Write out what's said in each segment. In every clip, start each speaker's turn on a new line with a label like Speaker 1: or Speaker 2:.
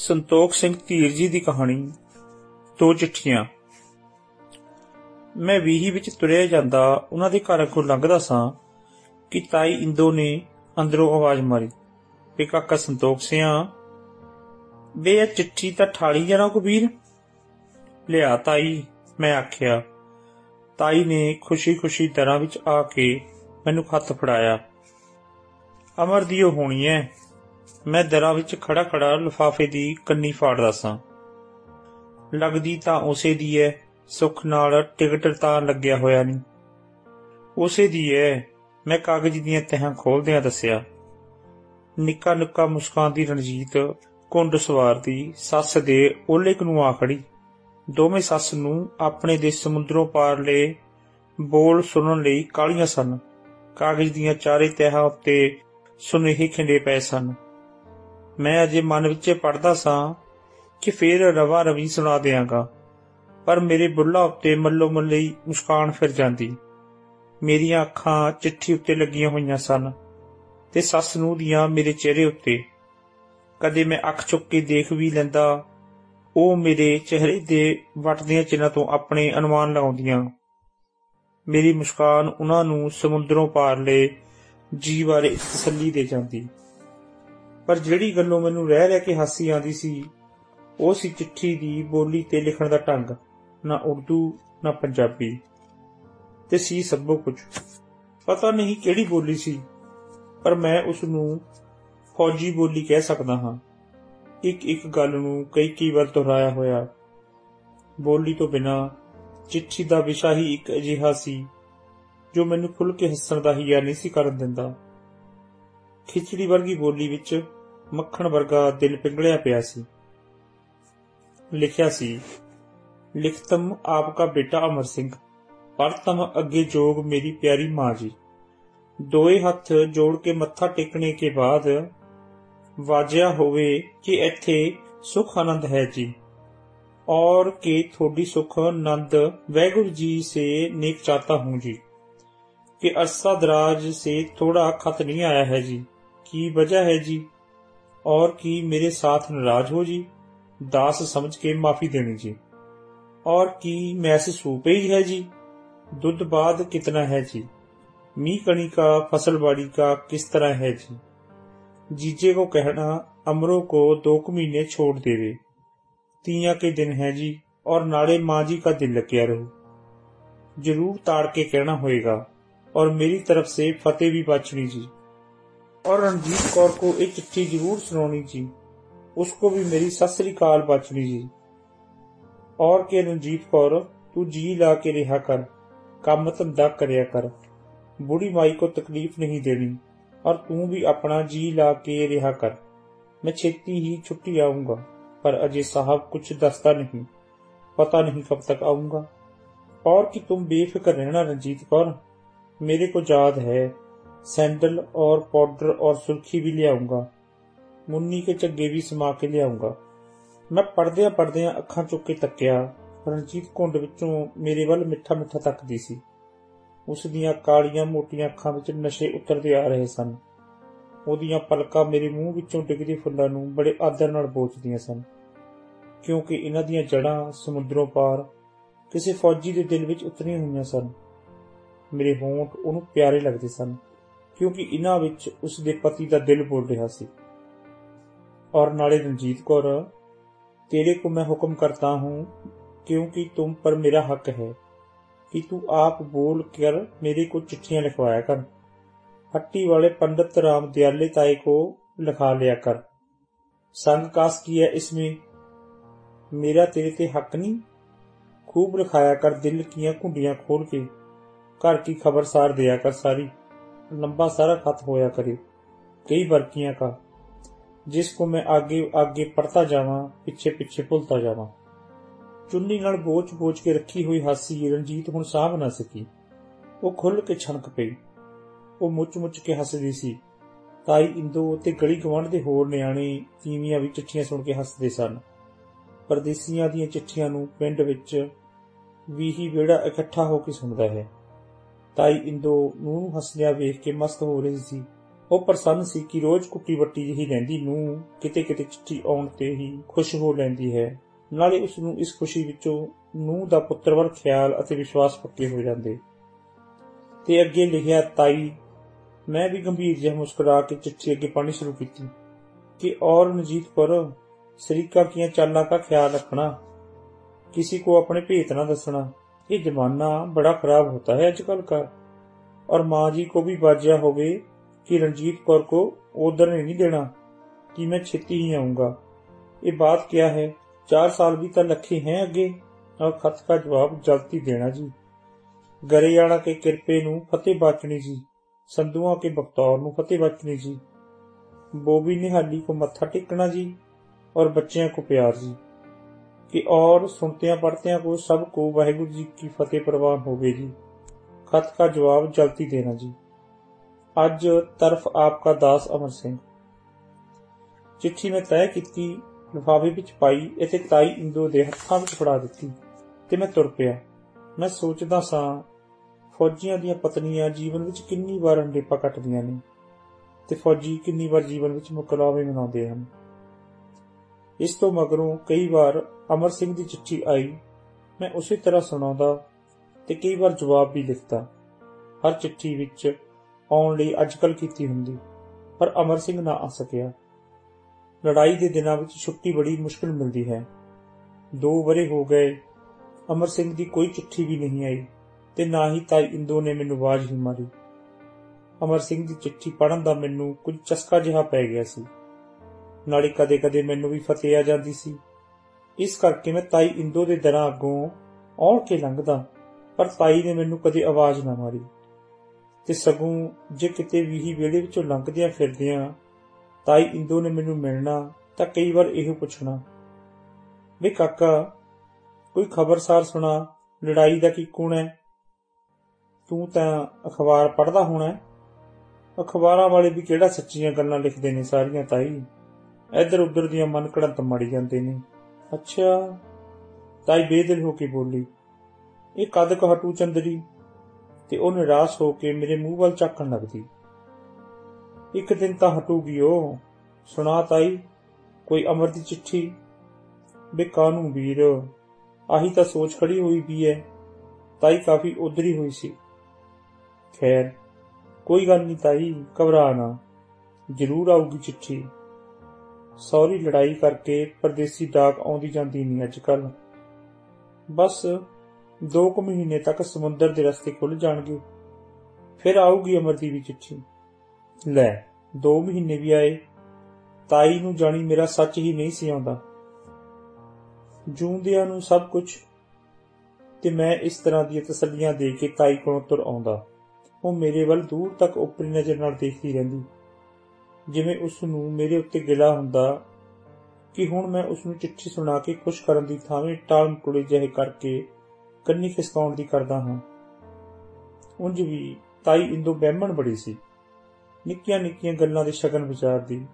Speaker 1: ਸੰਤੋਖ ਸਿੰਘ ਧੀਰ ਜੀ ਦੀ ਕਹਾਣੀ, ਦੋ ਚਿੱਠੀਆਂ। ਮੈਂ ਵੀਹੀ ਵਿੱਚ ਤੁਰਿਆ ਜਾਂਦਾ, ਉਹਨਾਂ ਦੇ ਘਰ ਕੋਲ ਲੰਘਦਾ ਸਾਂ ਕਿ ਤਾਈ ਇੰਦੋ ਨੇ ਅੰਦਰੋਂ ਆਵਾਜ਼ ਮਾਰੀ। ਵੀ ਕਾਕਾ ਸੰਤੋਖ ਸਿਆ, ਵੇ ਇਹ ਚਿੱਠੀ ਤਾਂ ਠਾਲੀ ਜਰਾ ਕਬੀਰ? ਲਿਆ ਤਾਈ, ਮੈਂ ਆਖਿਆ। ਤਾਈ ਨੇ ਖੁਸ਼ੀ-ਖੁਸ਼ੀ ਦਰਾਂ ਵਿੱਚ ਆ ਕੇ ਮੈਨੂੰ ਖੱਤ ਫੜਾਇਆ। ਅਮਰ ਦੀ ਉਹ ਹੋਣੀ ਐ। ਮੈਂ ਦਰਾਂ ਵਿੱਚ ਖੜਾ ਖੜਾ ਲਿਫਾਫੇ ਦੀ ਕੰਨੀ ਫਾੜਦਾ ਸਾਂ ਲੱਗਦੀ ਤਾਂ ਉਸੇ ਦੀ ਐ, ਸੁੱਖ ਨਾਲ ਟਿਕਟ ਤਾਂ ਲੱਗਿਆ ਹੋਇਆ ਨਹੀਂ। ਉਸੇ ਦੀ ਐ, ਮੈਂ ਕਾਗਜ਼ ਦੀਆਂ ਤਹਾਂ ਖੋਲਦਿਆਂ ਦੱਸਿਆ। ਨਿੱਕਾ ਨਿੱਕਾ ਮੁਸਕਾਨ ਰਣਜੀਤ ਕੁੰਡ ਸਵਾਰਦੀ ਸੱਸ ਦੇ ਓਲੇ ਨੂੰ ਆ ਖੜੀ। ਦੋਵੇਂ ਸੱਸ ਨੂੰ ਆਪਣੇ ਦੇ ਸਮੁੰਦਰੋਂ ਪਾਰਲੇ ਬੋਲ ਸੁਣਨ ਲਈ ਕਾਲੀਆਂ ਸਨ। ਕਾਗਜ਼ ਦੀਆਂ ਚਾਰੇ ਤਹਾਂ ਉੱਤੇ ਸੁਨੇਹੇ ਖਿੰਡੇ ਪਏ ਸਨ। ਮੈਂ ਅਜੇ ਮਨ ਵਿੱਚ ਪੜਦਾ ਸਾਂ ਕਿ ਫੇਰ ਰਵਾ ਰਵੀ ਸੁਣਾ ਦਿਆਂਗਾ। ਪਰ ਮੇਰੇ ਬੁੱਲਾ ਉੱਤੇ ਮੱਲੋ ਮੱਲੀ ਮੁਸਕਾਨ ਫਿਰ ਜਾਂਦੀ। ਮੇਰੀਆਂ ਅੱਖਾਂ ਚਿੱਠੀ ਉੱਤੇ ਲੱਗੀਆਂ ਹੋਈਆਂ ਸਨ ਤੇ ਸੱਸ ਨੂੰ ਦੀਆਂ ਮੇਰੇ ਚਿਹਰੇ ਉੱਤੇ। ਕਦੇ ਮੈਂ ਅੱਖ ਚੁੱਕ ਕੇ ਦੇਖ ਵੀ ਲੈਂਦਾ, ਉਹ ਮੇਰੇ ਚਿਹਰੇ ਦੇ ਵਟਦੀਆਂ ਚਿੰਨਾਂ ਤੋਂ ਆਪਣੇ ਅਨੁਮਾਨ ਲਾਉਂਦੀਆਂ। ਮੇਰੀ ਮੁਸਕਾਨ ਉਹਨਾਂ ਨੂੰ ਸਮੁੰਦਰੋਂ ਪਾਰ ਲੈ ਜੀ ਬਾਰੇ ਤਸੱਲੀ ਦੇ ਜਾਂਦੀ। ਪਰ ਜਿਹੜੀ ਗੱਲੋਂ ਮੈਨੂੰ ਰਹਿ ਰਹਿ ਕੇ ਹਾਸੀ ਆਂਦੀ ਸੀ, ਉਹ ਸੀ ਚਿੱਠੀ ਦੀ ਬੋਲੀ ਤੇ ਲਿਖਣ ਦਾ ਢੰਗ, ਨਾ ਉਰਦੂ, ਨਾ ਪੰਜਾਬੀ, ਤੇ ਸੀ ਸਭੋ ਕੁਝ। ਪਤਾ ਨਹੀਂ ਕਿਹੜੀ ਬੋਲੀ ਸੀ, ਪਰ ਮੈਂ ਉਸ ਨੂੰ ਫੌਜੀ ਬੋਲੀ ਕਹਿ ਸਕਦਾ ਹਾਂ। ਇੱਕ ਇੱਕ ਗੱਲ ਨੂੰ ਕਈ ਕਈ ਵਾਰ ਦੁਹਰਾਇਆ ਹੋਇਆ। ਬੋਲੀ ਤੋਂ ਬਿਨਾ ਚਿੱਠੀ ਦਾ ਵਿਸ਼ਾ ਹੀ ਇੱਕ ਅਜਿਹਾ ਸੀ, ਜੋ ਮੈਨੂੰ ਖੁੱਲ ਕੇ ਹੱਸਣ ਦਾ ਹਿਆ ਨਹੀਂ ਸੀ ਕਰਨ ਦਿੰਦਾ। ਖਿਚੜੀ ਵਰਗੀ ਬੋਲੀ ਵਿੱਚ ਮੱਖਣ ਵਰਗਾ ਦਿਲ ਪਿੰਗਲਿਆ ਪਿਆ ਸੀ ਲਿਖਿਆ ਸੀ ਲਿਖਤਮ ਆਪਕਾ ਬੇਟਾ ਅਮਰ ਸਿੰਘ ਪਰਤਮ ਅੱਗੇ ਜੋਗ ਮੇਰੀ ਪਿਆਰੀ ਮਾਂ ਜੀ ਦੋਏ ਹੱਥ ਜੋੜ ਕੇ ਮੱਥਾ ਟੇਕਣੇ ਕੇ ਬਾਅਦ ਵਾਜਿਆ ਹੋਵੇ ਕਿ ਇੱਥੇ ਸੁਖ ਆਨੰਦ ਹੈ ਜੀ और कि थोड़ी सुख नंद वैगुरु जी से नेक चाहता हूँ जी कि अरसा दराज से थोड़ा खत नहीं आया है जी की वजह है जी और कि मेरे साथ नाराज़ हो जी। दास समझ के माफ़ी देनी जी। और कि मैस सूपे ही है जी। दुध बाद कितना है जी। मी कणी का, फ़सल बाड़ी का किस तरह है जी। जीजे को कहना, अमरों को दो महीने छोड़ देवे। तीया के दिन है जी, और नाले माँ जी का दिल लगिया रहो। ज़रूर ताड़ के कहना होएगा, और मेरी तरफ़ से फतेह भी बचनी जी। और रणजीत कौर को एक चिट्ठी जरूर सुनानी जी उसको भी मेरी ससरी काल बचनी जी और के रणजीत कौर तू जी ला के रिहा कर काम धंधा करया कर बूढ़ी माई को तकलीफ नहीं देनी और तू भी अपना जी ला के रिहा कर मैं छेती ही छुट्टी आऊंगा पर अजय साहब कुछ दसता नहीं पता नहीं कब तक आऊंगा और कि तुम बेफिक्र रहना रंजीत कौर मेरे को याद है सैंडल और पाउडर और सुर्खी भी ले आऊंगा मुन्नी के झग्गे भी समा के ले आऊंगा ਮੈਂ ਪੜਦਿਆਂ ਪੜਦਿਆਂ ਅੱਖਾਂ ਚੁੱਕ ਕੇ ਤੱਕਿਆ ਰਣਜੀਤ ਕੁੰਡ ਵਿੱਚੋਂ ਮੇਰੇ ਵੱਲ ਮਿੱਠਾ ਮਿੱਠਾ ਤੱਕਦੀ ਸੀ ਉਸ ਦੀਆਂ ਕਾਲੀਆਂ ਮੋਟੀਆਂ ਅੱਖਾਂ ਵਿੱਚ ਨਸ਼ੇ ਉਤਰਦੇ ਆ ਰਹੇ ਸਨ ਉਹਦੀਆਂ ਪਲਕਾਂ ਮੇਰੇ ਮੂੰਹ ਵਿੱਚੋਂ ਡਿੱਗਦੇ ਫੁੱਲਾਂ ਨੂੰ ਬੜੇ ਆਦਰ ਨਾਲ ਬੋਚਦੀਆਂ ਸਨ ਕਿਉਂਕਿ ਇਹਨਾਂ ਦੀਆਂ ਜੜਾਂ ਸਮੁੰਦਰੋਂ ਪਾਰ ਕਿਸੇ ਫੌਜੀ ਦੇ ਦਿਲ ਵਿੱਚ ਉਤਰੀਆਂ ਹੋਈਆਂ ਸਨ ਮੇਰੇ ਹੋਂਠ ਉਹਨੂੰ ਪਿਆਰੇ ਲੱਗਦੇ ਸਨ ਕਿਉਂਕਿ ਇਹਨਾਂ ਵਿੱਚ ਉਸ ਦੇ ਪਤੀ ਦਾ ਦਿਲ ਬੋਲ ਰਿਹਾ ਸੀ। ਔਰ ਨਾਲੇ ਰਣਜੀਤ ਕੌਰ, ਤੇਰੇ ਕੋ ਮੈਂ ਹੁਕਮ ਕਰਤਾ ਹੂੰ, ਕਿਉਂਕਿ ਤੁਮ ਪਰ ਮੇਰਾ ਹੱਕ ਹੈ ਕਿ ਤੂੰ ਆਪ ਬੋਲ ਕਰ ਮੇਰੇ ਕੋ ਚਿੱਠੀਆਂ ਲਿਖਵਾਇਆ ਕਰ। ਹੱਟੀ ਵਾਲੇ ਪੰਡਤ ਰਾਮ ਦਿਆਲੇ ਤਾਏ ਕੋ ਲਿਖਾ ਲਿਆ ਕਰ। ਸੰਗ ਕਾਸ ਕੀ ਹੈ ਇਸਮੇ? ਮੇਰਾ ਤੇਰੇ ਤੇ ਹੱਕ ਨਹੀਂ। ਖੂਬ ਲਿਖਾਇਆ ਕਰ ਦਿਲ ਕੀਆਂ ਕੁੰਡੀਆਂ ਖੋਲ ਕੇ। ਘਰ ਕੀ ਖਬਰਸਾਰ ਦਿਆ ਕਰ ਸਾਰੀ। लंबा सारा खत होया करे कई बरकियां का जिसको मैं आगे आगे पढ़ता जावां ਪਿੱਛੇ ਪਿੱਛੇ ਭੁੱਲਦਾ ਜਾਵਾਂ ਚੁੰਨੀ ਨਾਲ ਬੋਚ-ਬੋਚ ਕੇ ਰੱਖੀ ਹੋਈ ਹਾਸੀ ਰਣਜੀਤ ਹੁਣ ਸਾਂਭ ਨਾ ਸਕੀ ਉਹ ਖੁੱਲ ਕੇ ਛਣਕ ਪਈ ਉਹ ਮੁੱਚ-ਮੁੱਚ ਕੇ ਹੱਸਦੀ ਸੀ ਤਾਈ ਇੰਦੋ ਤੇ ਗਲੀ ਗਵੰਡ ਦੇ ਹੋਰ ਨਿਆਣੇ ਤੀਵੀਆਂ ਵੀ ਚਿੱਠੀਆਂ ਸੁਣ ਕੇ ਹੱਸਦੇ ਸਨ ਪਰਦੇਸੀਆਂ ਦੀਆਂ ਚਿੱਠੀਆਂ ਨੂੰ ਪਿੰਡ ਵਿੱਚ ਵੀ ਹੀ ਵੇੜਾ ਇਕੱਠਾ ਹੋ ਕੇ ਸੁਣਦਾ ਹੈ ਤਾਈ ਇੰਦੋ ਨੂੰ ਹੱਸਦਿਆਂ ਵੇਖ ਕੇ ਮਸਤ ਹੋ ਰਹੀ ਸੀ। ਉਹ ਪ੍ਰਸੰਨ ਸੀ ਕਿ ਰੋਜ਼ ਕੁੱਟੀ ਵੱਟੀ ਜਿਹੀ ਰਹਿੰਦੀ ਨੂੰ ਕਿਤੇ ਕਿਤੇ ਚਿੱਠੀ ਆਉਣ ਤੇ ਹੀ ਖੁਸ਼ ਹੋ ਲੈਂਦੀ ਹੈ। ਨਾਲੇ ਉਸ ਨੂੰ ਇਸ ਖੁਸ਼ੀ ਵਿੱਚੋਂ ਨੂੰ ਦਾ ਪੁੱਤਰ ਵੱਲ ਖਿਆਲ ਅਤੇ ਵਿਸ਼ਵਾਸ ਪੱਕੇ ਹੋ ਜਾਂਦੇ। ਤੇ ਅੱਗੇ ਲਿਖਿਆ, ਤਾਈ, ਮੈਂ ਵੀ ਗੰਭੀਰ ਜਿਹਾ ਮੁਸਕਰਾ ਕੇ ਚਿੱਠੀ ਅੱਗੇ ਪੜ੍ਹਨੀ ਸ਼ੁਰੂ ਕੀਤੀ ਕਿ ਔਰ ਨਜੀਤ ਪਰ ਸਰੀਕਾ ਕੀਆਂ ਚਾਲਾਂ ਦਾ ਖਿਆਲ ਰੱਖਣਾ, ਕਿਸੇ ਕੋ ਆਪਣੇ ਭੇਤ ਨਾ ਦੱਸਣਾ। ये जमाना बड़ा खराब होता है आजकल का और माँ जी को भी बाजिया होवे कि रंजीत कौर को उधर नहीं देना कि मैं छेती ही आऊंगा ये बात क्या है चार साल भी तो लखे हैं अगे और खत का जवाब जल्दी देना जी गरेयाला के किरपे नु फतेह बाचनी जी संधुआ के बख्तौर नु फतेह बाचनी जी बोबी निहाली को मत्था टेकना जी और बच्चियों को प्यार जी कि और सुनतियां पढ़तियां को सबको वाहिगुरु जी की फतेह प्रवान होवे जी खत का जवाब जल्दी देना जी ਅੱਜ ਤਰਫ ਆਪਕਾ ਦਾਸ ਅਮਰ ਸਿੰਘ ਚਿੱਠੀ ਮੈਂ ਤੈਅ ਕੀਤੀ ਲਿਫਾਫੇ ਵਿੱਚ ਪਾਈ ਅਤੇ ਤਾਈ ਇੰਦੋ ਦੇ ਹੱਥਾਂ ਵਿੱਚ ਫੜਾ ਦਿੱਤੀ ਤੇ ਮੈਂ ਤੁਰ ਪਿਆ ਮੈਂ ਸੋਚਦਾ ਸਾਂ ਫੌਜੀਆਂ ਦੀਆਂ ਪਤਨੀਆਂ ਜੀਵਨ ਵਿੱਚ ਕਿੰਨੀ ਵਾਰ ਅੰਡੇਪਾ ਕੱਟਦੀਆਂ ਨੇ ਤੇ ਫੌਜੀ ਕਿੰਨੀ ਵਾਰ ਜੀਵਨ ਵਿੱਚ ਮੁਕਲਾਵੇ ਮਨਾਉਂਦੇ ਹਨ ਇਸ ਤੋਂ ਮਗਰੋਂ ਕਈ ਵਾਰ ਅਮਰ ਸਿੰਘ ਦੀ ਚਿੱਠੀ ਆਈ। ਮੈਂ ਉਸੇ ਤਰ੍ਹਾਂ ਸੁਣਾਉਂਦਾ ਤੇ ਕਈ ਵਾਰ ਜਵਾਬ ਵੀ ਲਿਖਦਾ। ਹਰ ਚਿੱਠੀ ਵਿੱਚ ਆਉਣ ਲਈ ਅੱਜਕੱਲ ਕੀਤੀ ਹੁੰਦੀ, ਪਰ ਅਮਰ ਸਿੰਘ ਨਾ ਆ ਸਕਿਆ। ਲੜਾਈ ਦੇ ਦਿਨਾਂ ਵਿੱਚ ਛੁੱਟੀ ਬੜੀ ਮੁਸ਼ਕਲ ਮਿਲਦੀ ਹੈ। ਦੋ ਵਰੇ ਹੋ ਗਏ, ਅਮਰ ਸਿੰਘ ਦੀ ਕੋਈ ਚਿੱਠੀ ਵੀ ਨਹੀਂ ਆਈ ਤੇ ਨਾ ਹੀ ਤਾਈ ਇੰਦੋ ਨੇ ਮੈਨੂੰ ਆਵਾਜ਼ ਹੀ ਮਾਰੀ। ਅਮਰ ਸਿੰਘ ਦੀ ਚਿੱਠੀ ਪੜਨ ਦਾ ਮੈਨੂੰ ਕੁਝ ਚਸਕਾ ਜਿਹਾ ਪੈ ਗਿਆ ਸੀ। ਨਾਲੇ ਕਦੇ-ਕਦੇ ਮੈਨੂੰ ਵੀ ਫਤਿਹ ਆ ਜਾਂਦੀ ਸੀ। ਇਸ ਕਰਕੇ ਮੈਂ ਤਾਈ ਇੰਦੋ ਦੇ ਦਰਾਂ ਅੱਗੋਂ ਔੜ ਕੇ ਲੰਘਦਾ, ਪਰ ਤਾਈ ਨੇ ਮੈਨੂੰ ਕਦੇ ਆਵਾਜ਼ ਨਾ ਮਾਰੀ। ਤੇ ਸਗੋਂ ਜੇ ਕਿਤੇ ਵੀ ਹੀ ਵੇਲੇ ਵਿੱਚੋਂ ਲੰਘਦਿਆਂ ਫਿਰਦਿਆਂ ਤਾਈ ਇੰਦੋ ਨੇ ਮੈਨੂੰ ਮਿਲਣਾ ਤਾਂ ਕਈ ਵਾਰ ਇਹੋ ਪੁੱਛਣਾ, ਵੇ ਕਾਕਾ, ਕੋਈ ਖਬਰਸਾਰ ਸੁਣਾ, ਲੜਾਈ ਦਾ ਕੀ ਕੂਣ ਹੈ? ਤੂੰ ਤਾਂ ਅਖਬਾਰ ਪੜ੍ਹਦਾ ਹੋਣਾ ਅਖਬਾਰਾਂ ਵਾਲੇ ਵੀ ਕਿਹੜਾ ਸੱਚੀਆਂ ਗੱਲਾਂ ਲਿਖਦੇ ਨੇ ਸਾਰੀਆਂ ਤਾਈ। ਇੱਧਰ ਉੱਧਰ ਦੀਆਂ ਮਨ ਘੜੰਤ ਮਾੜੀ ਜਾਂਦੇ ਨੇ। ਅੱਛਾ, ਤਾਈ ਬੇਦਿਲ ਹੋ ਕੇ ਬੋਲੀ, ਇਹ ਕਦ ਕ ਹਟੂ ਚੰਦਰੀ? ਤੇ ਉਹ ਨਿਰਾਸ਼ ਹੋ ਕੇ ਮੇਰੇ ਮੂੰਹ ਵੱਲ ਝਾਕਣ ਲੱਗਦੀ। ਇੱਕ ਦਿਨ ਤਾਂ ਹਟੂਗੀ ਉਹ। ਸੁਣਾ ਤਾਈ, ਕੋਈ ਅਮਰ ਦੀ ਚਿੱਠੀ? ਬੇ ਕਾਨੂੰ ਵੀਰ? ਆਹੀ ਤਾਂ ਸੋਚ ਖੜੀ ਹੋਈ ਵੀ ਹੈ ਤਾਈ ਕਾਫੀ ਉਧਰੀ ਹੋਈ ਸੀ। ਖੈਰ, ਕੋਈ ਗੱਲ ਨਹੀਂ ਤਾਈ, ਘਬਰਾ ਨਾ। ਜ਼ਰੂਰ ਆਊਗੀ ਚਿੱਠੀ। ਸੌਰੀ ਲੜਾਈ ਕਰਕੇ ਪਰਦੇਸੀ ਡਾਕ ਆਉਂਦੀ ਜਾਂਦੀ ਨਹੀਂ ਅੱਜ ਕੱਲ ਬਸ ਦੋ ਕੁ ਮਹੀਨੇ ਤੱਕ ਸਮੁੰਦਰ ਦੇ ਰਸਤੇ ਖੁੱਲ ਜਾਣਗੇ। ਫਿਰ ਆਊਗੀ ਅਮਰ ਦੀ ਵੀ ਚਿੱਠੀ। ਲੈ, ਦੋ ਮਹੀਨੇ ਵੀ ਆਏ। ਤਾਈ ਨੂੰ ਜਾਣੀ ਮੇਰਾ ਸੱਚ ਹੀ ਨਹੀਂ ਸੀ ਆਉਂਦਾ। ਜੂੰਦਿਆਂ ਨੂੰ ਸਭ ਕੁਝ ਤੇ ਮੈਂ ਇਸ ਤਰ੍ਹਾਂ ਦੀਆਂ ਤਸੱਲੀਆਂ ਦੇ ਕੇ ਤਾਈ ਕੋਲੋਂ ਤੁਰ ਆਉਂਦਾ। ਉਹ ਮੇਰੇ ਵੱਲ ਦੂਰ ਤੱਕ ਉਪਰੀ ਨਜ਼ਰ ਨਾਲ ਦੇਖਦੀ ਰਹਿੰਦੀ। ਜਿਵੇਂ ਉਸ ਨੂੰ ਮੇਰੇ ਉੱਤੇ ਗਿਲਾ ਹੁੰਦਾ ਕਿ ਹੁਣ ਮੈਂ ਉਸ ਨੂੰ ਚਿੱਠੀ ਸੁਣਾ ਕੇ ਖੁਸ਼ ਕਰਨ ਦੀ ਥਾਵੇਂ ਟਾਲ ਮਟੋਲੇ ਜਿਹੇ ਕਰਕੇ ਕੰਨੀ ਖਿਸਕਾਉਣ ਦੀ ਕਰਦਾ ਹਾਂ। ਉਂਝ ਵੀ ਤਾਈ ਇੰਦੋ ਬਹਿਮਣ ਬੜੀ ਸੀ। ਨਿੱਕੀਆਂ ਨਿੱਕੀਆਂ ਗੱਲਾਂ ਦੇ ਸ਼ਗਨ ਵਿਚਾਰਦੀ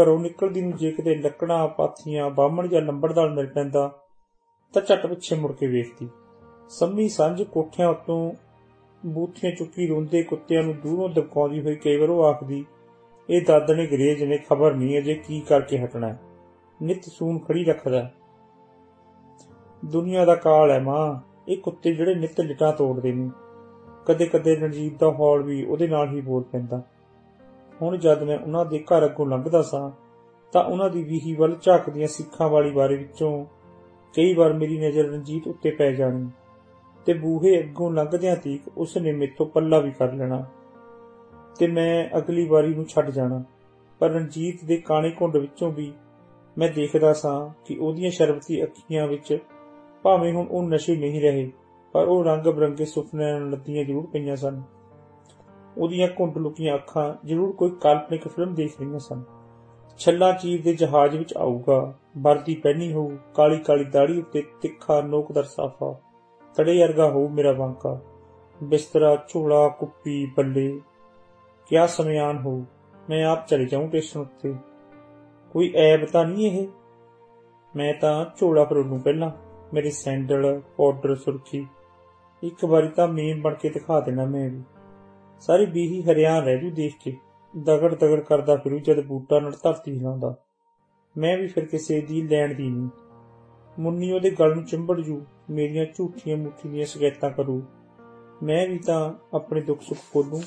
Speaker 1: ਘਰੋਂ ਨਿਕਲਦੀ ਨੂੰ ਜੇ ਕਿਤੇ ਲੱਕੜਾਂ, ਪਾਥੀਆਂ, ਬਾਹਮਣ ਜਾਂ ਲੰਬੜਦਾਰ ਮਿਲ ਪੈਂਦਾ ਤਾਂ ਝੱਟ ਪਿੱਛੇ ਮੁੜ ਕੇ ਵੇਖਦੀ। ਸੰਮੀ ਸਾਂਝ ਕੋਠਿਆਂ ਉੱਤੋਂ ਬੂਥੀਆਂ ਚੁੱਕੀ ਰੋਂਦੇ ਕੁੱਤਿਆਂ ਨੂੰ ਦੂਰੋਂ ਦਬਕਾਉਂਦੀ ਹੋਈ ਕਈ ਵਾਰ ਉਹ ਆਖਦੀ ਇਹ ਦਾਦਣੇ ਗਰੇਜ ਨੇ ਖਬਰ ਨਹੀਂ ਅਜੇ ਕੀ ਕਰਕੇ ਹਟਣਾ ਨਿਤ ਸੂਨ ਖੜੀ ਰੱਖਦਾ ਦੁਨੀਆ ਦਾ ਕਾਲ ਹੈ ਮਾਂ, ਇਹ ਕੁੱਤੇ ਜਿਹੜੇ ਨਿਤ ਲਿਟਾਂ ਤੋੜਦੇ ਨੇ। ਕਦੇ ਕਦੇ ਰਣਜੀਤ ਦਾ ਹੌਲ ਵੀ ਉਹਦੇ ਨਾਲ ਹੀ ਬੋਲ ਪੈਂਦਾ। ਹੁਣ ਜਦ ਮੈਂ ਉਹਨਾਂ ਦੇ ਘਰ ਅੱਗੋਂ ਲੰਘਦਾ ਸਾਂ, ਤਾਂ ਉਹਨਾਂ ਦੀ ਵੀਹੀ ਵੱਲ ਝਾਕਦੀਆਂ ਸਿੱਖਾਂ ਵਾਲੀ ਬਾਰੇ ਵਿੱਚੋਂ ਕਈ ਵਾਰ ਮੇਰੀ ਨਜ਼ਰ ਰਣਜੀਤ ਉੱਤੇ ਪੈ ਜਾਣੀ। ਤੇ ਬੂਹੇ ਅੱਗੋਂ ਲੰਘਦਿਆਂ ਤੀਕ ਉਸ ਨੇ ਮੇਤੋਂ ਪੱਲਾ ਵੀ ਕਰ ਲੈਣਾ। ਤੇ ਮੈਂ ਅਗਲੀ ਵਾਰੀ ਨੂੰ ਛੱਡ ਜਾਣਾ। ਪਰ ਰਣਜੀਤ ਦੇ ਕਾਣੇ ਘੁੰਡ ਵਿੱਚੋਂ ਵੀ ਮੈਂ ਦੇਖਦਾ ਸਾਂ ਕਿ ਉਹਦੀਆਂ ਸ਼ਰਬਤੀ ਅੱਖੀਆਂ ਵਿੱਚ ਭਾਵੇਂ ਹੁਣ ਉਹ ਨਸ਼ੇ ਨਹੀਂ ਰਹੇ, ਪਰ ਉਹ ਰੰਗ ਬਰੰਗੇ ਸੁਪਨਿਆਂ ਨਾਲ ਲੱਦੀਆਂ ਜ਼ਰੂਰ ਪਈਆਂ ਸਨ। ਉਹਦੀਆਂ ਘੁੰਡ ਲੁਕੀਆਂ ਅੱਖਾਂ ਜ਼ਰੂਰ ਕੋਈ ਕਾਲਪਨਿਕ ਫਿਲਮ ਦੇਖ ਰਹੀਆਂ ਸਨ। ਛੱਲਾ ਚੀਰ ਦੇ ਜਹਾਜ਼ ਵਿੱਚ ਆਊਗਾ, ਵਰਦੀ ਪਹਿਨੀ ਹੋਊ, ਕਾਲੀ ਕਾਲੀ ਦਾੜੀ ਉੱਤੇ ਤਿੱਖਾ ਨੋਕਦਰ ਸਾਫਾ, ਤੜੇ ਵਰਗਾ ਹੋਊ ਮੇਰਾ ਬਾਂਕਾ ਬਿਸਤਰਾ, ਝੋਲਾ, ਕੁੱਪੀ, ਬੱਲੇ ਕਿਆ ਸਮਿਆਨ ਹੋਊ ਮੈਂ ਆਪ ਚਲੇ ਜਾਊਂ ਸਟੇਸ਼ਨ ਉੱਤੇ। ਕੋਈ ਐਬ ਤਾਂ ਨਹੀਂ ਇਹ? ਮੈਂ ਤਾਂ ਝੋਲਾ ਫਰੋਲੂ ਪਹਿਲਾਂ। ਮੇਰੇ ਸੈਂਡਲ, ਪਾਊਡਰ ਸੁਰਖੀ। ਇੱਕ ਵਾਰੀ ਤਾਂ ਮੇਮ ਬਣ ਕੇ ਦਿਖਾ ਦੇਣਾ ਮੈਂ ਵੀ। ਸਾਰੀ ਬੀਹੀ ਹਰਿਆਣ ਰਹਿ ਜੂ ਦੇਖ ਕੇ। ਦਗੜ ਦਗੜ ਕਰਦਾ ਫਿਰੂ ਜਦ ਬੂਟਾ ਨਾਲ ਧਰਤੀ ਹਿਲਾਉਂਦਾ ਮੈਂ ਵੀ ਫਿਰ ਕਿਸੇ ਦੀ ਲੈਣ ਦੀ ਨਹੀਂ। ਮੁੰਨੀ ਉਹਦੇ ਗਲ ਨੂੰ ਚਿੰਬੜ ਜੂ। ਮੇਰੀਆਂ ਝੂਠੀਆਂ ਮੁੱਠੀ ਦੀਆਂ ਸ਼ਿਕਾਇਤਾਂ ਕਰੂ। ਮੈਂ ਵੀ ਤਾਂ ਆਪਣੇ ਦੁੱਖ ਸੁੱਖ ਖੋਲੂ।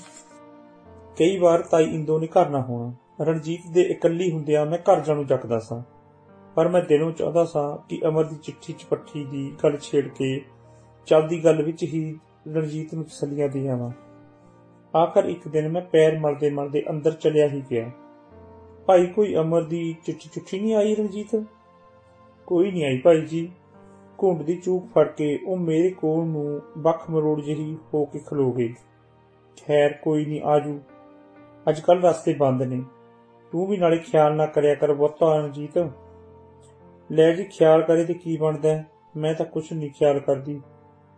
Speaker 1: ਕਈ ਵਾਰ ਤਾਈ ਇੰਦੋ ਨੇ ਘਰ ਨਾ ਹੋਣਾ। ਰਣਜੀਤ ਦੇ ਇਕੱਲੀ ਹੁੰਦਿਆਂ ਮੈਂ ਘਰ ਜਾਣੂ ਚੱਕਦਾ ਸਾਂ। ਪਰ ਮੈਂ ਦਿਲੋਂ ਚਾਹਦਾ ਸਾਂ ਕਿ ਅਮਰ ਦੀ ਚਿੱਠੀ ਚਪੱਠੀ ਦੀ ਗੱਲ ਛੇੜ ਕੇ ਚੱਲਦੀ ਗੱਲ ਵਿੱਚ ਹੀ ਰਣਜੀਤ ਨੂੰ ਤਸੱਲੀਆਂ ਦੇ ਆਵਾਂ। ਆਖਰ ਇੱਕ ਦਿਨ ਮੈਂ ਪੈਰ ਮਲਦੇ ਮਲਦੇ ਅੰਦਰ ਚਲਿਆ ਹੀ ਗਿਆ। ਭਾਈ, ਕੋਈ ਅਮਰ ਦੀ ਚਿੱਠੀ ਚੁੱਠੀ ਨਹੀਂ ਆਈ ਰਣਜੀਤ? ਕੋਈ ਨਹੀਂ ਆਈ ਭਾਈ ਜੀ। ਘੁੰਡ ਦੀ ਚੂਕ ਫੜ ਕੇ ਉਹ ਮੇਰੇ ਕੋਲ ਨੂੰ ਬੱਖ ਮਰੋੜ ਜਿਹੀ ਹੋ ਕੇ ਖਲੋ ਗਈ। ਖੈਰ, ਕੋਈ ਨਹੀਂ, ਆਜੂ। ਅੱਜ ਕੱਲ ਰਸਤੇ ਬੰਦ ਨੇ। ਤੂੰ ਵੀ ਨਾਲੇ ਖਿਆਲ ਨਾ ਕਰਿਆ ਕਰ ਬਹੁਤਾ ਰਣਜੀਤ। ਲੈ ਜੀ, ਖਿਆਲ ਕਰੇ ਤੇ ਕੀ ਬਣਦਾ ਹੈ? ਮੈਂ ਤਾਂ ਕੁਛ ਨਹੀਂ ਖਿਆਲ ਕਰਦੀ।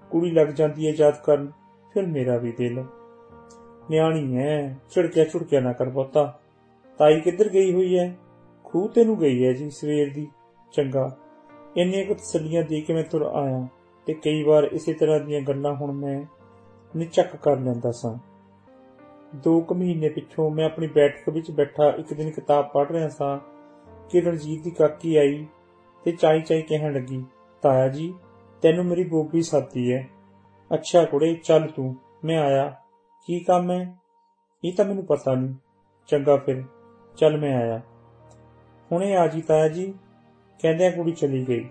Speaker 1: ਕੁੜੀ ਲੱਗ ਜਾਂਦੀ ਹੈ ਯਾਦ ਕਰਨ, ਫਿਰ ਮੇਰਾ ਵੀ ਦਿਲ। ਨਿਆਣੀ ਹੈ ਝੜਕਿਆ ਝੁੜਕਿਆ ਨਾ ਕਰ ਬਹੁਤਾ ਤਾਈ ਕਿੱਧਰ ਗਈ ਹੋਈ ਹੈ ਖੂਹ ਤੇ ਨੂੰ ਗਈ ਹੈ ਜੀ ਸਵੇਰ ਦੀ। ਚੰਗਾ। ਇੰਨੀਆਂ ਕੁ ਤਸੱਲੀਆਂ ਦੇ ਕੇ ਮੈਂ ਤੁਰ ਆਇਆ ਤੇ ਕਈ ਵਾਰ ਇਸੇ ਤਰ੍ਹਾਂ ਦੀਆਂ ਗੱਲਾਂ ਹੁਣ ਮੈਂ ਨਿਚੱਕ ਕਰ ਲੈਂਦਾ ਸਾਂ। ਦੋ ਕੁ ਮਹੀਨੇ ਪਿੱਛੋਂ ਮੈਂ ਆਪਣੀ ਬੈਠਕ ਵਿੱਚ ਬੈਠਾ ਇੱਕ ਦਿਨ ਕਿਤਾਬ ਪੜ੍ਹ ਰਿਹਾ ਸਾਂ, ਕਿ ਰਣਜੀਤ ਦੀ ਕਾਕੀ ਆਈ ਤੇ ਚਾਈ ਚਾਈ ਕਹਿਣ ਲੱਗੀ, ਤਾਇਆ ਜੀ, ਤੈਨੂੰ ਮੇਰੀ ਬੋਬੀ ਸਾਥੀ ਹੈ ਅੱਛਾ ਕੁੜੇ, ਚੱਲ ਤੂੰ, ਮੈਂ ਆਇਆ। ਕੀ ਕੰਮ ਹੈ ਇਹ ਤਾਂ ਮੈਨੂੰ ਪਤਾ ਨਹੀਂ ਚੰਗਾ ਫਿਰ, ਚੱਲ ਮੈਂ ਆਇਆ। ਹੁਣੇ ਆ ਜੀ ਤਾਇਆ ਜੀ। ਕਹਿੰਦਿਆਂ ਕੁੜੀ ਚਲੀ ਗਈ।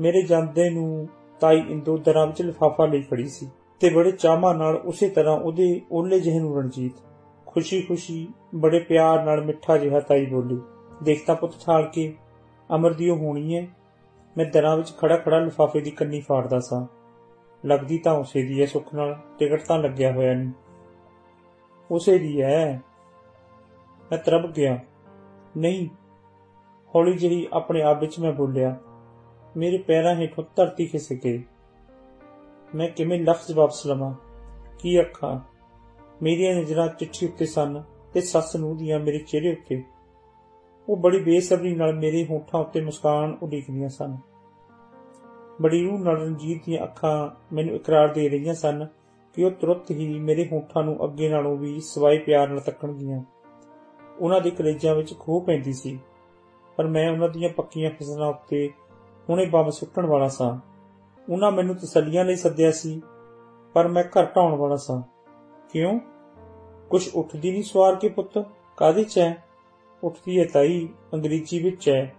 Speaker 1: ਮੇਰੇ ਜਾਂਦੇ ਨੂੰ ਤਾਈ ਇੰਦੋ ਦਰਾਂ ਵਿੱਚ ਲਿਫਾਫਾ ਲਈ ਖੜੀ ਸੀ। ਤੇ ਬੜੇ ਚਾਹਾਂ ਨਾਲ ਉਸੇ ਤਰ੍ਹਾਂ ਉਹਦੇ ਓਲੇ ਜਿਹੇ ਨੂੰ ਰਣਜੀਤ ਖੁਸ਼ੀ-ਖੁਸ਼ੀ ਬੜੇ ਪਿਆਰ ਨਾਲ ਮਿੱਠਾ ਜਿਹਾ ਤਾਈ ਬੋਲੀ ਦੇਖਤਾ ਪੁੱਤ ਠਾਲ ਕੇ ਅਮਰ ਦੀ ਉਹ ਹੋਣੀ ਹੈ ਮੈਂ ਦਰਾਂ ਵਿੱਚ ਖੜਾ ਖੜਾ ਲਿਫਾਫੇ ਦੀ ਕੰਨੀ ਫਾੜਦਾ ਸਾਂ। ਲੱਗਦੀ ਤਾਂ ਉਸੇ ਦੀ ਹੈ ਸੁੱਖ ਨਾਲ, ਟਿਕਟ ਤਾਂ ਲੱਗਿਆ ਹੋਇਆ ਨਹੀਂ ਉਸੇ ਦੀ ਹੈ ਮੈਂ ਤਰਬ ਗਿਆ। ਨਹੀਂ, ਹੌਲੀ ਜਿਹੀ ਆਪਣੇ ਆਪ ਵਿੱਚ ਮੈਂ ਬੋਲਿਆ, ਮੇਰੇ ਪੈਰਾਂ ਹੇਠੋਂ ਧਰਤੀ ਖਿਸਕ ਗਈ। ਮੈਂ ਕਿਵੇਂ ਲਫ਼ਜ਼ ਵਾਪਸ ਲਵਾਂ? ਕੀ ਅੱਖਾਂ? ਮੇਰੀਆਂ ਨਜ਼ਰਾਂ ਚਿੱਠੀ ਉੱਤੇ ਸਨ ਤੇ ਸੱਸ ਨੂੰ ਦੀਆਂ ਮੇਰੇ ਚਿਹਰੇ ਉੱਤੇ। ਉਹ ਬੜੀ ਬੇਸਬਰੀ ਨਾਲ ਮੇਰੇ ਹੋਠਾਂ ਉੱਤੇ ਮੁਸਕਾਨ ਉਡੀਕਦੀਆਂ ਸਨ। ਬੜੀ ਰੂਹ ਨਾਲ ਰਣਜੀਤ ਦੀਆਂ ਅੱਖਾਂ ਮੈਨੂੰ ਇਕਰਾਰ ਦੇ ਰਹੀਆਂ ਸਨ ਕਿ ਉਹ ਤੁਰੰਤ ਹੀ ਮੇਰੇ ਹੋਠਾਂ ਨੂੰ ਅੱਗੇ ਨਾਲੋਂ ਵੀ ਸਵਾਈ ਪਿਆਰ ਨਾਲ ਤੱਕਣਗੀਆਂ। ਉਹਨਾਂ ਦੇ ਕਲੇਜਾਂ ਵਿੱਚ ਖੋਹ ਪੈਂਦੀ ਸੀ, ਪਰ ਮੈਂ ਉਹਨਾਂ ਦੀਆਂ ਪੱਕੀਆਂ ਫਿਸਲਾਂ ਉੱਤੇ ਹੁਣੇ ਬੰਬ ਸੁੱਟਣ ਵਾਲਾ ਸਾਂ। ਉਹਨਾਂ ਮੈਨੂੰ ਤਸੱਲੀਆਂ ਲਈ ਸੱਦਿਆ ਸੀ, ਪਰ ਮੈਂ ਘਰ ਢਾਉਣ ਵਾਲਾ ਸਾਂ। ਕਿਉਂ? ਕੁਛ ਉੱਠਦੀ ਨਹੀਂ ਸਵਾਰ ਕੇ ਪੁੱਤ ਕਾਦੀ ਚ ਹੈ ਉੱਠਦੀ ਹੈ ਤਾਈ, ਅੰਗਰੇਜ਼ੀ ਵਿੱਚ ਹੈ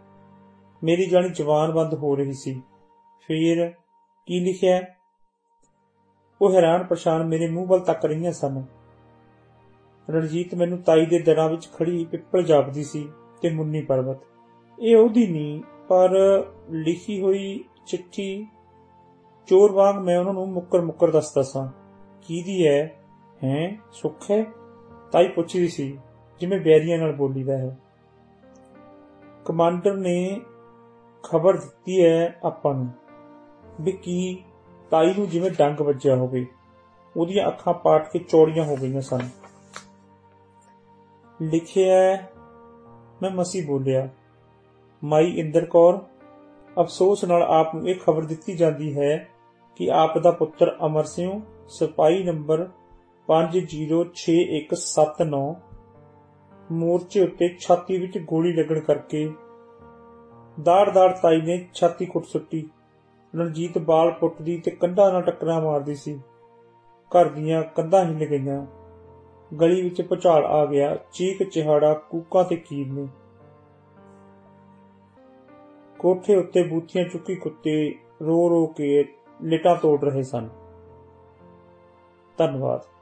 Speaker 1: ਮੇਰੀ ਜਾਣੀ ਜ਼ਬਾਨ ਬੰਦ ਹੋ ਰਹੀ ਸੀ। ਫਿਰ ਕੀ ਲਿਖਿਆ ਹੈ? ਉਹ ਹੈਰਾਨ ਪਰੇਸ਼ਾਨ ਮੇਰੇ ਮੂੰਹ ਵੱਲ ਤੱਕ ਰਹੀਆਂ ਸਨ। ਰਣਜੀਤ ਮੈਨੂੰ ਤਾਈ ਦੇ ਦਰਾਂ ਵਿੱਚ ਖੜੀ ਪਿੱਪਲ ਜਾਪਦੀ ਸੀ ਤੇ ਮੁੰਨੀ ਪਰਬਤ। ਇਹ ਉਹਦੀ ਨਹੀਂ, ਪਰ ਲਿਖੀ ਹੋਈ ਚਿੱਠੀ ਚੋਰ ਵਾਂਗ ਮੈਂ ਉਹਨਾਂ ਨੂੰ ਮੁੱਕਰ ਮੁੱਕਰ ਦੱਸਦਾ ਸਾਂ। ਕਿਹਦੀ ਹੈ ਹੈ? ਸੁੱਖ ਹੈ ਤਾਈ ਪੁੱਛਦੀ ਸੀ ਜਿਵੇਂ ਬੈਰੀਆਂ ਨਾਲ ਬੋਲੀਦਾ ਹੈ। ਕਮਾਂਡਰ ਨੇ ਖਬਰ ਦਿੱਤੀ ਹੈ ਆਪਾਂ ਨੂੰ ਵੀ ਕੀ ਤਾਈ ਨੂੰ ਜਿਵੇਂ ਡੰਗ ਵੱਜਿਆ ਹੋਵੇ ਉਹਦੀਆਂ ਅੱਖਾਂ ਪਾਟ ਕੇ ਚੌੜੀਆਂ ਹੋ ਗਈਆਂ ਸਨ। ਲਿਖਿਆ ਹੈ, ਮੈਂ ਮਸੀ ਬੋਲਿਆ ਮਾਈ ਇੰਦਰ ਕੌਰ ਅਫਸੋਸ ਨਾਲ ਆਪ ਨੂੰ ਇਹ ਖਬਰ ਦਿੱਤੀ ਜਾਂਦੀ ਹੈ ਕਿ ਆਪ ਦਾ ਪੁੱਤਰ ਅਮਰ ਸਿੰਘ, ਸਿਪਾਹੀ ਨੰਬਰ 506179 ਮੋਰਚੇ ਉੱਤੇ ਛਾਤੀ ਵਿੱਚ ਗੋਲੀ ਲੱਗਣ ਕਰਕੇ ਦਾੜ-ਦਾੜ ਤਾਈ ਨੇ ਛਾਤੀ ਕੁੱਟ ਸੁੱਟੀ। ਰਣਜੀਤ ਬਾਲ ਪੁੱਟਦੀ ਤੇ ਕੰਧਾਂ ਨਾਲ ਟੱਕਰਾਂ ਮਾਰਦੀ ਸੀ। ਘਰ ਦੀਆਂ ਕੰਧਾਂ ਹਿੱਲ ਗਈਆਂ। ਗਲੀ ਵਿੱਚ ਭੁਚਾਲ ਆ ਗਿਆ। ਚੀਕ ਚਿਹਾੜਾ ਕੂਕਾਂ ਤੇ ਕੀਰ ਨੇ। ਕੋਠੇ ਉੱਤੇ ਬੂਥੀਆਂ ਚੁੱਕੀ ਕੁੱਤੇ ਰੋ ਰੋ ਕੇ ਲਿਟਾਂ ਤੋੜ ਰਹੇ ਸਨ। ਧੰਨਵਾਦ।